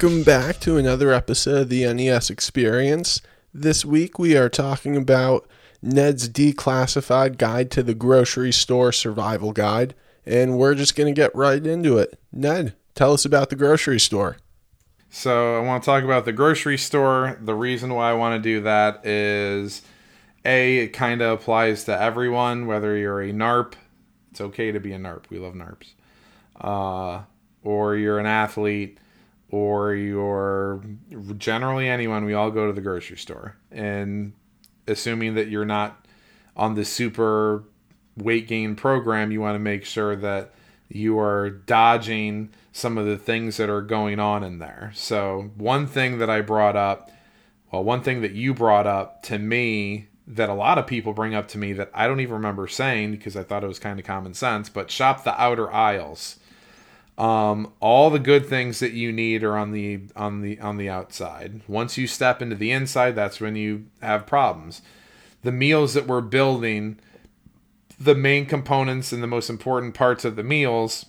Welcome back to another episode of the NES Experience. This week we are talking about Ned's Declassified Guide to the Grocery Store Survival Guide, and we're just going to get right into it. Ned, tell us about the grocery store. So, I want to talk about the grocery store. The reason why I want to do that is A, it kind of applies to everyone, whether you're a NARP, it's okay to be a NARP, we love NARPs, uh, or you're an athlete or you're generally anyone, we all go to the grocery store. And assuming that you're not on the super weight gain program, you want to make sure that you are dodging some of the things that are going on in there. So, one thing that I brought up, well, one thing that you brought up to me that a lot of people bring up to me that I don't even remember saying because I thought it was kind of common sense, but shop the outer aisles. Um, all the good things that you need are on the on the on the outside. Once you step into the inside, that's when you have problems. The meals that we're building, the main components and the most important parts of the meals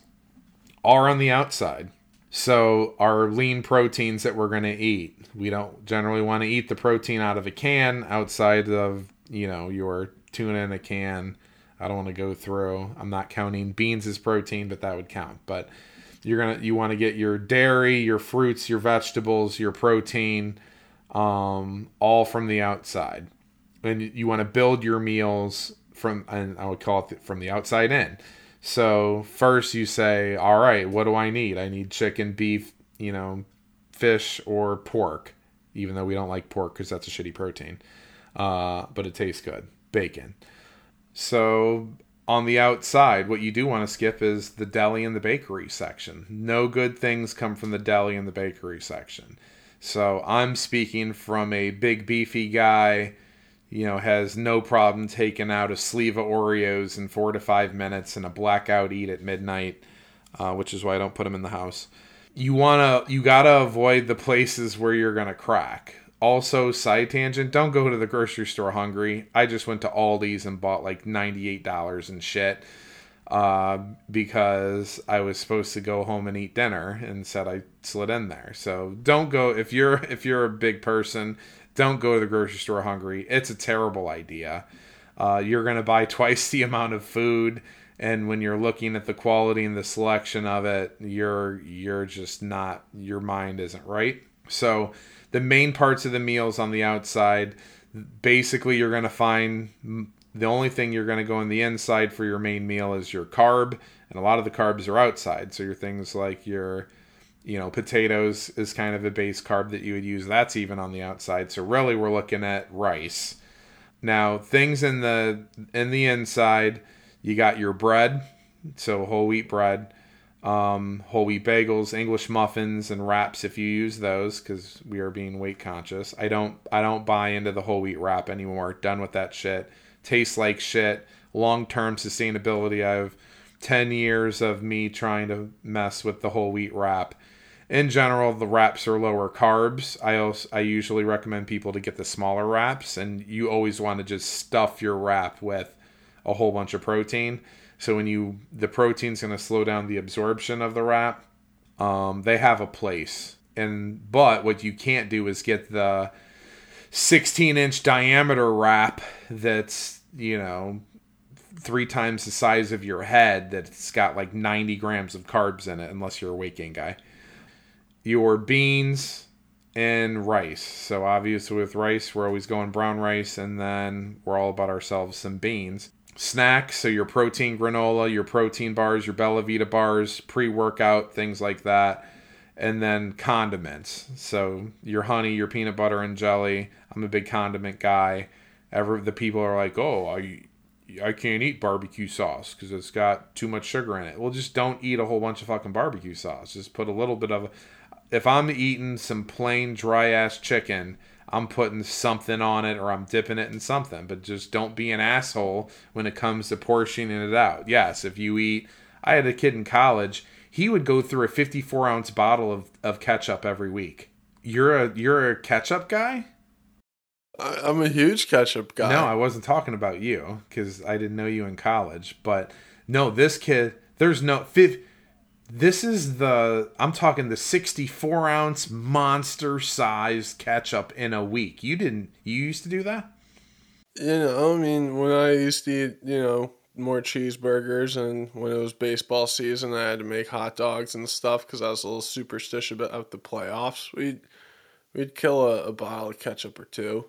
are on the outside. So our lean proteins that we're going to eat, we don't generally want to eat the protein out of a can outside of, you know, your tuna in a can. I don't want to go through. I'm not counting beans as protein, but that would count. But you're gonna you want to get your dairy, your fruits, your vegetables, your protein, um, all from the outside, and you want to build your meals from and I would call it from the outside in. So first you say, all right, what do I need? I need chicken, beef, you know, fish or pork, even though we don't like pork because that's a shitty protein, uh, but it tastes good. Bacon. So on the outside, what you do want to skip is the deli and the bakery section. No good things come from the deli and the bakery section. So I'm speaking from a big beefy guy, you know, has no problem taking out a sleeve of Oreos in four to five minutes and a blackout eat at midnight, uh, which is why I don't put them in the house. You wanna, you gotta avoid the places where you're gonna crack also side tangent don't go to the grocery store hungry. I just went to aldi's and bought like $98 and shit uh, because i was supposed to go home and eat dinner and said i slid in there. So don't go if you're if you're a big person don't go to the grocery store hungry. It's a terrible idea. Uh, you're going to buy twice the amount of food and when you're looking at the quality and the selection of it you're you're just not your mind isn't right. So the main parts of the meals on the outside. Basically, you're going to find the only thing you're going to go on the inside for your main meal is your carb, and a lot of the carbs are outside. So your things like your, you know, potatoes is kind of a base carb that you would use. That's even on the outside. So really, we're looking at rice. Now, things in the in the inside, you got your bread, so whole wheat bread um, whole wheat bagels, English muffins, and wraps if you use those because we are being weight conscious. I don't I don't buy into the whole wheat wrap anymore. Done with that shit. Tastes like shit. Long term sustainability. I have ten years of me trying to mess with the whole wheat wrap. In general, the wraps are lower carbs. I also I usually recommend people to get the smaller wraps, and you always want to just stuff your wrap with a whole bunch of protein so when you the protein's going to slow down the absorption of the wrap. Um, they have a place, and but what you can't do is get the 16 inch diameter wrap that's you know three times the size of your head that's got like 90 grams of carbs in it unless you're a weight gain guy. Your beans and rice. So obviously with rice we're always going brown rice and then we're all about ourselves some beans snacks, so your protein granola, your protein bars, your belVita bars, pre workout, things like that. And then condiments. So your honey, your peanut butter and jelly. I'm a big condiment guy. Ever the people are like, oh, I, I can't eat barbecue sauce because it's got too much sugar in it. Well, just don't eat a whole bunch of fucking barbecue sauce. Just put a little bit of. If I'm eating some plain dry ass chicken, I'm putting something on it or I'm dipping it in something. But just don't be an asshole when it comes to portioning it out. Yes, if you eat, I had a kid in college. He would go through a 54 ounce bottle of, of ketchup every week. You're a you're a ketchup guy. I'm a huge ketchup guy. No, I wasn't talking about you because I didn't know you in college. But no, this kid, there's no fifth. This is the I'm talking the 64 ounce monster sized ketchup in a week. You didn't you used to do that? You know, I mean, when I used to eat, you know, more cheeseburgers, and when it was baseball season, I had to make hot dogs and stuff because I was a little superstitious about the playoffs. We'd we'd kill a, a bottle of ketchup or two.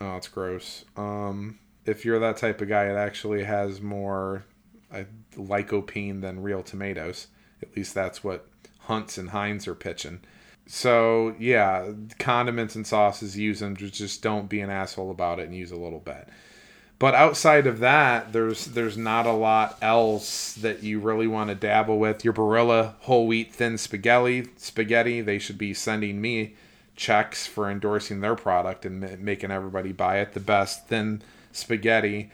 Oh, it's gross. Um, if you're that type of guy, it actually has more uh, lycopene than real tomatoes. At least that's what Hunts and Heinz are pitching. So yeah, condiments and sauces use them. Just don't be an asshole about it and use a little bit. But outside of that, there's there's not a lot else that you really want to dabble with. Your Barilla whole wheat thin spaghetti spaghetti, they should be sending me checks for endorsing their product and making everybody buy it. The best thin spaghetti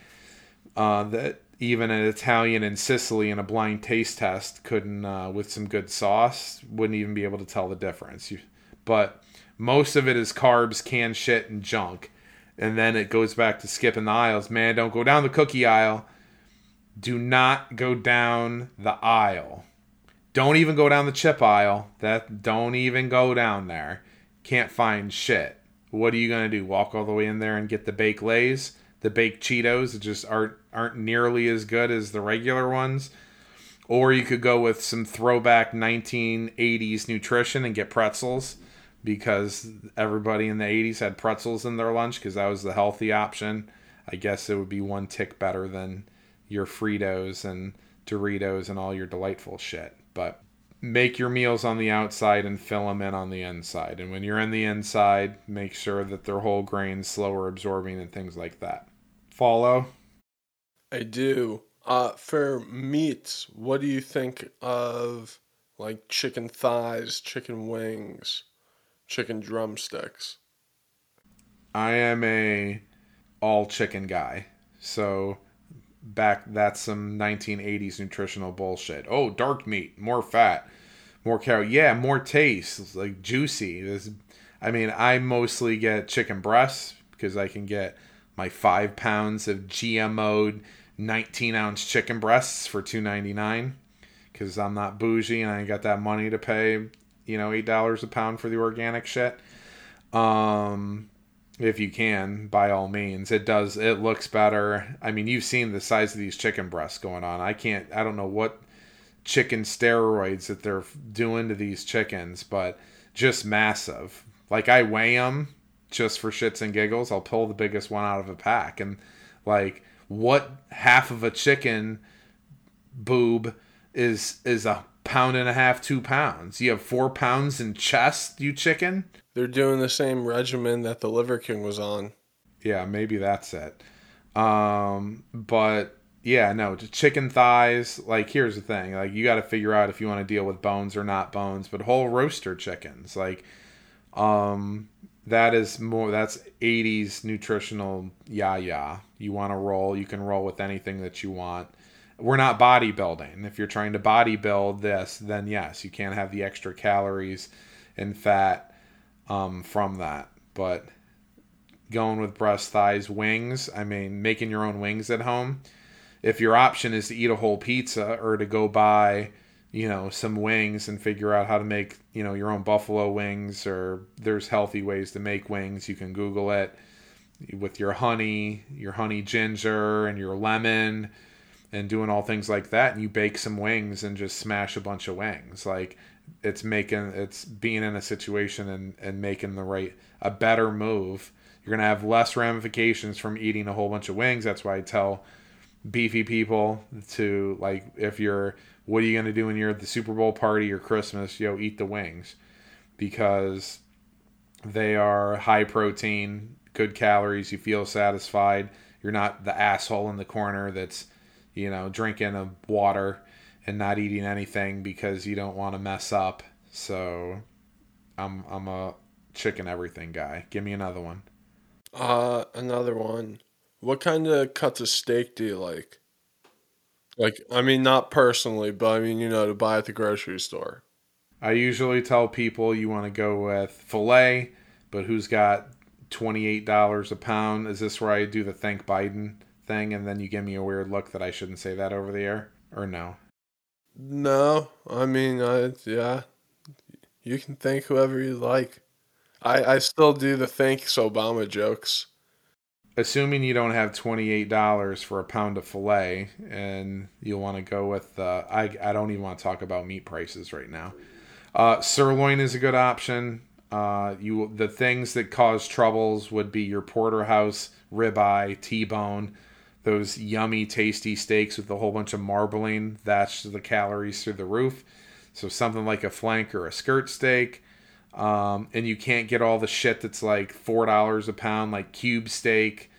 uh, that even an Italian in Sicily in a blind taste test couldn't, uh, with some good sauce, wouldn't even be able to tell the difference. You, but most of it is carbs, canned shit, and junk. And then it goes back to skipping the aisles. Man, don't go down the cookie aisle. Do not go down the aisle. Don't even go down the chip aisle. That don't even go down there. Can't find shit. What are you gonna do? Walk all the way in there and get the baked lays? The baked Cheetos that just aren't aren't nearly as good as the regular ones. Or you could go with some throwback 1980s nutrition and get pretzels because everybody in the 80s had pretzels in their lunch because that was the healthy option. I guess it would be one tick better than your Fritos and Doritos and all your delightful shit. But make your meals on the outside and fill them in on the inside. And when you're in the inside, make sure that they're whole grains, slower absorbing, and things like that. Follow? I do. Uh, for meats, what do you think of like chicken thighs, chicken wings? chicken drumsticks. I am a all chicken guy. So back that's some 1980s nutritional bullshit. Oh, dark meat, more fat, more calorie. Yeah, more taste, like juicy. This, I mean, I mostly get chicken breasts because I can get my five pounds of GMO 19 ounce chicken breasts for 2.99 because I'm not bougie and I ain't got that money to pay you know, eight dollars a pound for the organic shit. Um, if you can, by all means, it does. It looks better. I mean, you've seen the size of these chicken breasts going on. I can't. I don't know what chicken steroids that they're doing to these chickens, but just massive. Like I weigh them just for shits and giggles. I'll pull the biggest one out of a pack, and like what half of a chicken boob is is a pound and a half, two pounds. You have four pounds in chest, you chicken. They're doing the same regimen that the Liver King was on. Yeah, maybe that's it. Um, but yeah, no, chicken thighs. Like, here's the thing: like, you got to figure out if you want to deal with bones or not bones. But whole roaster chickens, like, um, that is more. That's '80s nutritional. yah yeah. You want to roll? You can roll with anything that you want we're not bodybuilding. If you're trying to bodybuild this, then yes, you can't have the extra calories and fat um, from that. But going with breast, thighs, wings, I mean, making your own wings at home. If your option is to eat a whole pizza or to go buy, you know, some wings and figure out how to make, you know, your own buffalo wings or there's healthy ways to make wings, you can Google it with your honey, your honey ginger and your lemon and doing all things like that. And you bake some wings and just smash a bunch of wings. Like it's making it's being in a situation and, and making the right a better move. You're gonna have less ramifications from eating a whole bunch of wings. That's why i tell beefy people to like if you're what are you gonna do when you're at the super bowl party or christmas? Yo eat the wings. Because they are high protein good calories you feel satisfied you're not the asshole in the corner that's you know, drinking a water and not eating anything because you don't want to mess up. So I'm I'm a chicken everything guy. Give me another one. Uh another one. What kind of cuts of steak do you like? Like I mean not personally, but I mean, you know, to buy at the grocery store. I usually tell people you want to go with filet, but who's got $28 a pound? Is this where I do the thank Biden? thing and then you give me a weird look that I shouldn't say that over the air? Or no? No, I mean, I, yeah, you can thank whoever you like. I, I still do the thanks Obama jokes. Assuming you don't have $28 for a pound of filet and you'll want to go with, uh, I, I don't even want to talk about meat prices right now. Uh, sirloin is a good option. Uh, you the things that cause troubles would be your porterhouse, ribeye, T-bone, those yummy, tasty steaks with a whole bunch of marbling. That's the calories through the roof. So something like a flank or a skirt steak. Um, and you can't get all the shit that's like four dollars a pound, like cube steak.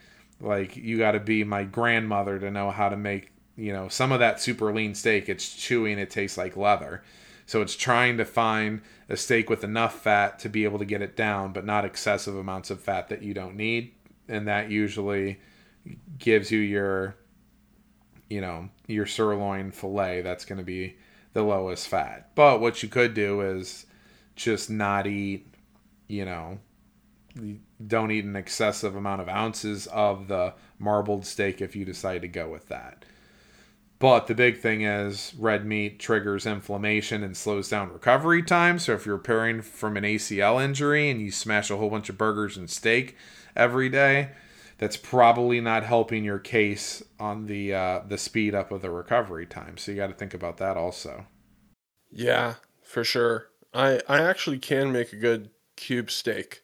Like you got to be my grandmother to know how to make you know some of that super lean steak. It's chewy and it tastes like leather. So it's trying to find a steak with enough fat to be able to get it down, but not excessive amounts of fat that you don't need. And that usually gives you your, you know, your sirloin filet. That's going to be the lowest fat. But what you could do is just not eat, you know, don't eat an excessive amount of ounces of the marbled steak if you decide to go with that. But the big thing is red meat triggers inflammation and slows down recovery time. So if you're repairing from an ACL injury and you smash a whole bunch of burgers and steak every day, that's probably not helping your case on the uh, the speed up of the recovery time. So you got to think about that also. Yeah, for sure. I I actually can make a good cube steak.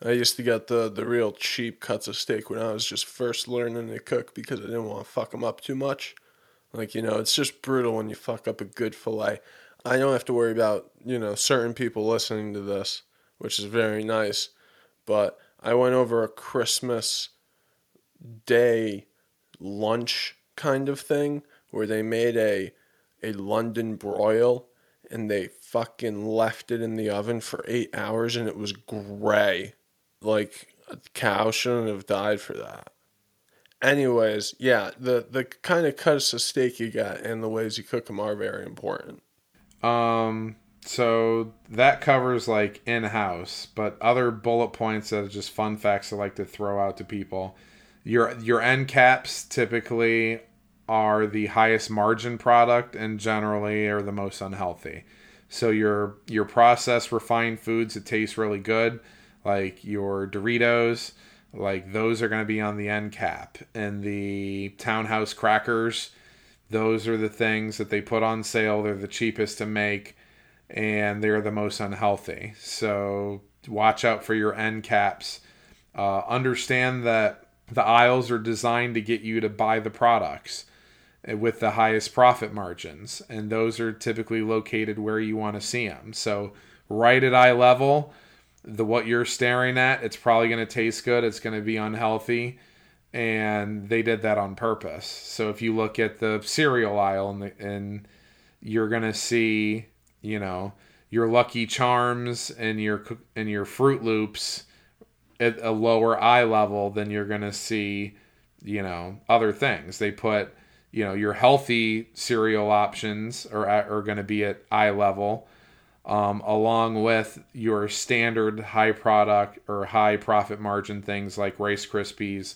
I used to get the the real cheap cuts of steak when I was just first learning to cook because I didn't want to fuck them up too much. Like, you know, it's just brutal when you fuck up a good filet. I don't have to worry about, you know, certain people listening to this, which is very nice. But I went over a Christmas day lunch kind of thing where they made a a London broil and they fucking left it in the oven for 8 hours and it was gray. Like a cow shouldn't have died for that anyways, yeah, the the kind of cuts of steak you get and the ways you cook them are very important. Um, so that covers like in house, but other bullet points that are just fun facts I like to throw out to people. Your your end caps typically are the highest margin product and generally are the most unhealthy. So your your processed refined foods that taste really good, like your Doritos, like those are going to be on the end cap. And the townhouse crackers those are the things that they put on sale. They're the cheapest to make and they're the most unhealthy. So watch out for your end caps. Uh, understand that the aisles are designed to get you to buy the products with the highest profit margins and those are typically located where you want to see them so right at eye level the what you're staring at, it's probably going to taste good. It's going to be unhealthy, and they did that on purpose. So if you look at the cereal aisle and, the, and you're going to see, you know, your Lucky Charms and your and your Froot Loops at a lower eye level then you're going to see, you know, other things. They put, you know, your healthy cereal options are are going to be at eye level um, along with your standard high product or high profit margin things like Rice Krispies,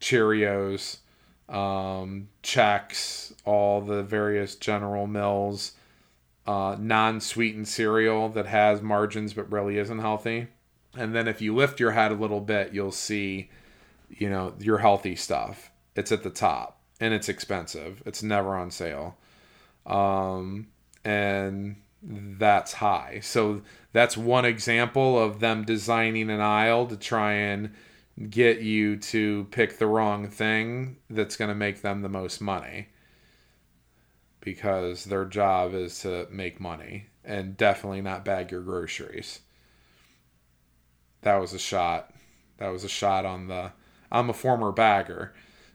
Cheerios, um, Chex, all the various General Mills, uh, non sweetened cereal that has margins but really isn't healthy. And then if you lift your head a little bit, you'll see, you know, your healthy stuff. It's at the top and it's expensive. It's never on sale. Um, and that's high. So that's one example of them designing an aisle to try and get you to pick the wrong thing that's going to make them the most money because their job is to make money and definitely not bag your groceries. That was a shot. That was a shot on the I'm a former bagger.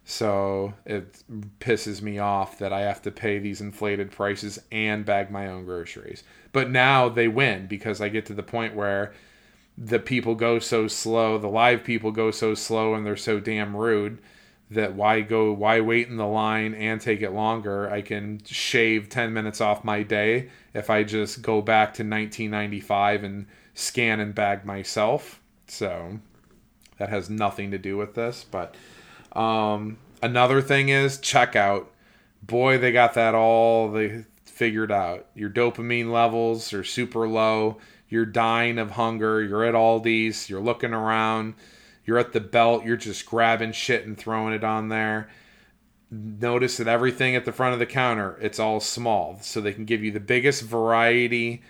So it pisses me off that I have to pay these inflated prices and bag my own groceries. But now they win because I get to the point where the people go so slow, the live people go so slow and they're so damn rude that why go why wait in the line and take it longer? I can shave 10 minutes off my day if I just go back to 1995 and scan and bag myself. So that has nothing to do with this, but um, another thing is checkout. Boy, they got that all they figured out. Your dopamine levels are super low. You're dying of hunger. You're at Aldi's. You're looking around. You're at the belt. You're just grabbing shit and throwing it on there. Notice that everything at the front of the counter, it's all small. So they can give you the biggest variety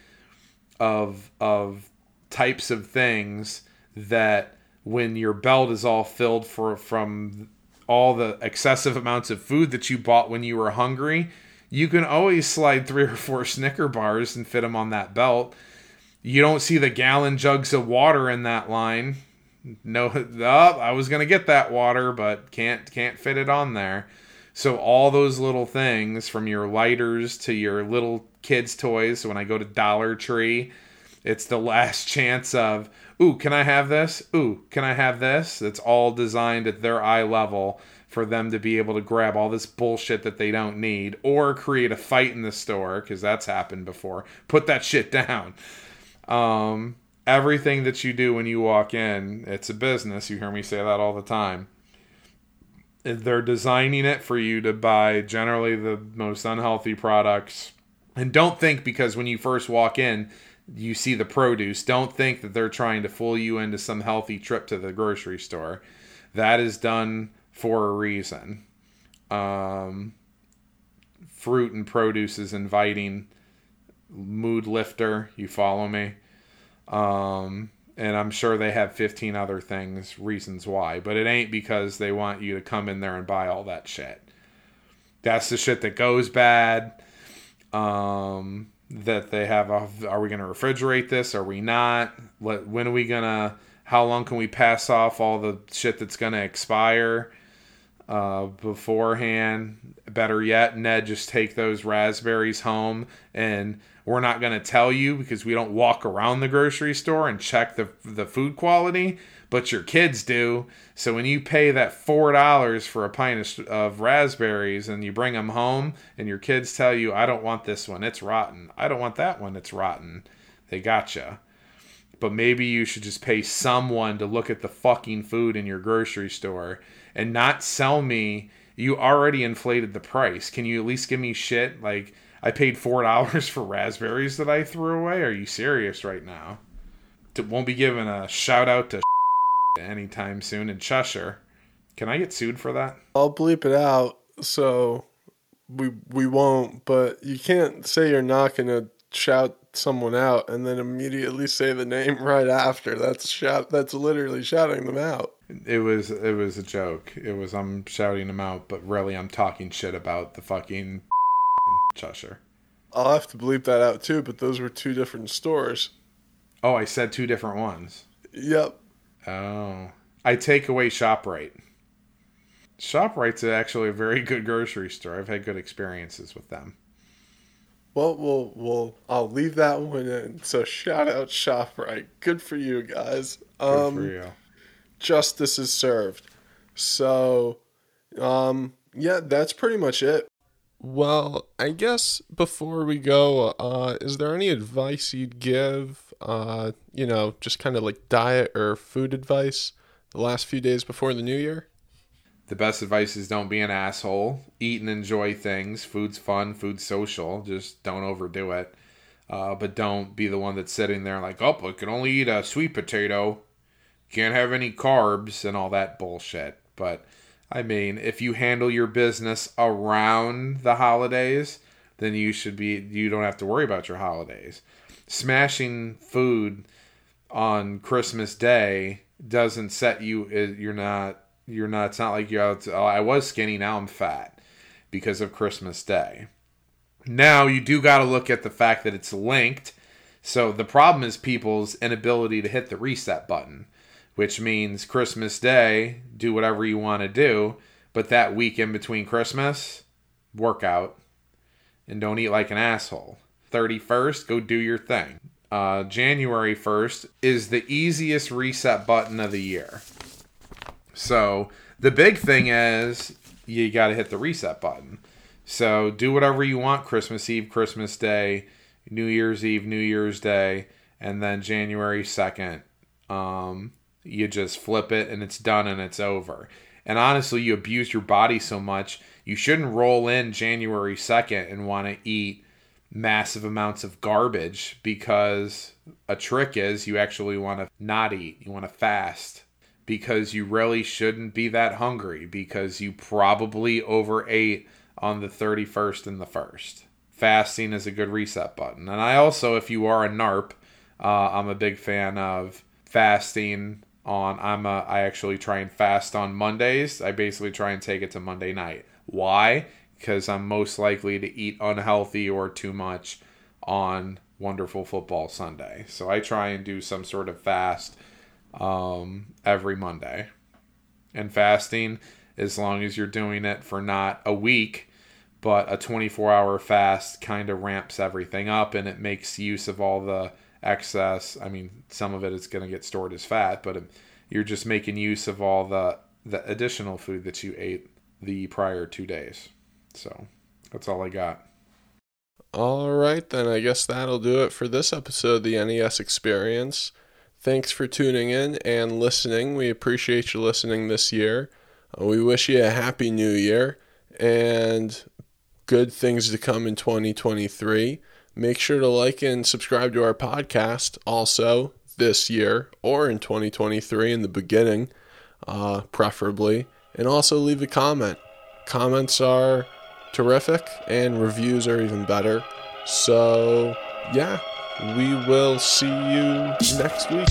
of of types of things that when your belt is all filled for from all the excessive amounts of food that you bought when you were hungry, you can always slide three or four Snicker bars and fit them on that belt. You don't see the gallon jugs of water in that line. No, oh, I was gonna get that water, but can't can't fit it on there. So all those little things, from your lighters to your little kids' toys. So when I go to Dollar Tree, it's the last chance of, ooh, can I have this? Ooh, can I have this? It's all designed at their eye level for them to be able to grab all this bullshit that they don't need or create a fight in the store because that's happened before. Put that shit down. Um, everything that you do when you walk in, it's a business. You hear me say that all the time. They're designing it for you to buy generally the most unhealthy products. And don't think because when you first walk in, you see the produce, don't think that they're trying to fool you into some healthy trip to the grocery store. That is done for a reason. Um, fruit and produce is inviting, mood lifter. You follow me? Um, and I'm sure they have 15 other things, reasons why, but it ain't because they want you to come in there and buy all that shit. That's the shit that goes bad. Um, that they have are we going to refrigerate this? Are we not? when are we going to, how long can we pass off all the shit that's going to expire? uh, beforehand. Better yet, Ned, just take those raspberries home and we're not going to tell you because we don't walk around the grocery store and check the, the food quality, but your kids do. So when you pay that $4 for a pint of, of raspberries and you bring them home and your kids tell you, I don't want this one, it's rotten. I don't want that one, it's rotten. They gotcha but maybe you should just pay someone to look at the fucking food in your grocery store and not sell me you already inflated the price can you at least give me shit like i paid four dollars for raspberries that i threw away are you serious right now won't be giving a shout out to anytime soon in cheshire can i get sued for that i'll bleep it out so we we won't but you can't say you're not gonna shout someone out and then immediately say the name right after. That's shout. That's literally shouting them out. It was it was a joke. It was I'm shouting them out, but really I'm talking shit about the fucking Cheshire. I'll have to bleep that out too. But those were two different stores. Oh, I said two different ones. Yep. Oh, I take away Shoprite. Shoprite's actually a very good grocery store. I've had good experiences with them. Well, we'll, we'll, I'll leave that one in. So shout out ShopRite. Good for you guys. Um, Good for you. Justice is served. So, um, yeah, that's pretty much it. Well, I guess before we go, uh, is there any advice you'd give? Uh, you know, just kind of like diet or food advice the last few days before the new year? the best advice is don't be an asshole. Eat and enjoy things. Food's fun. Food's social. Just don't overdo it. Uh, but don't be the one that's sitting there like, oh, I can only eat a sweet potato. Can't have any carbs and all that bullshit. But I mean, if you handle your business around the holidays, then you should be. You don't have to worry about your holidays. Smashing food on Christmas Day doesn't set you. You're not you're not. It's not like you're out. To, oh, I was skinny. Now I'm fat because of Christmas Day. Now you do got to look at the fact that it's linked. So the problem is people's inability to hit the reset button, which means Christmas Day, do whatever you want to do, but that week in between Christmas, workout and don't eat like an asshole. 31st, go do your thing. Uh, January 1st is the easiest reset button of the year. So the big thing is you got to hit the reset button. So do whatever you want Christmas Eve, Christmas Day, New Year's Eve, New Year's Day, and then January 2nd. Um, you just flip it and it's done and it's over. And honestly, you abuse your body so much, you shouldn't roll in January 2nd and want to eat massive amounts of garbage because a trick is you actually want to not eat, you want to fast because you really shouldn't be that hungry because you probably overate on the 31st and the 1st. Fasting is a good reset button. And I also, if you are a NARP, uh, I'm a big fan of fasting on I'm a I actually try and fast on Mondays. I basically try and take it to Monday night. Why? Because I'm most likely to eat unhealthy or too much on Wonderful Football Sunday. So I try and do some sort of fast um, every Monday. And fasting, as long as you're doing it for not a week, but a 24 hour fast kind of ramps everything up and it makes use of all the excess. I mean, some of it is going to get stored as fat, but you're just making use of all the the additional food that you ate the prior two days. So that's all I got. All right, then I guess that'll do it for this episode of the NES Experience. Thanks for tuning in and listening. We appreciate you listening this year. Uh, we wish you a happy new year and good things to come in 2023. Make sure to like and subscribe to our podcast also this year or in 2023 in the beginning, uh, preferably. And also leave a comment. Comments are terrific and reviews are even better. So, yeah, we will see you next week.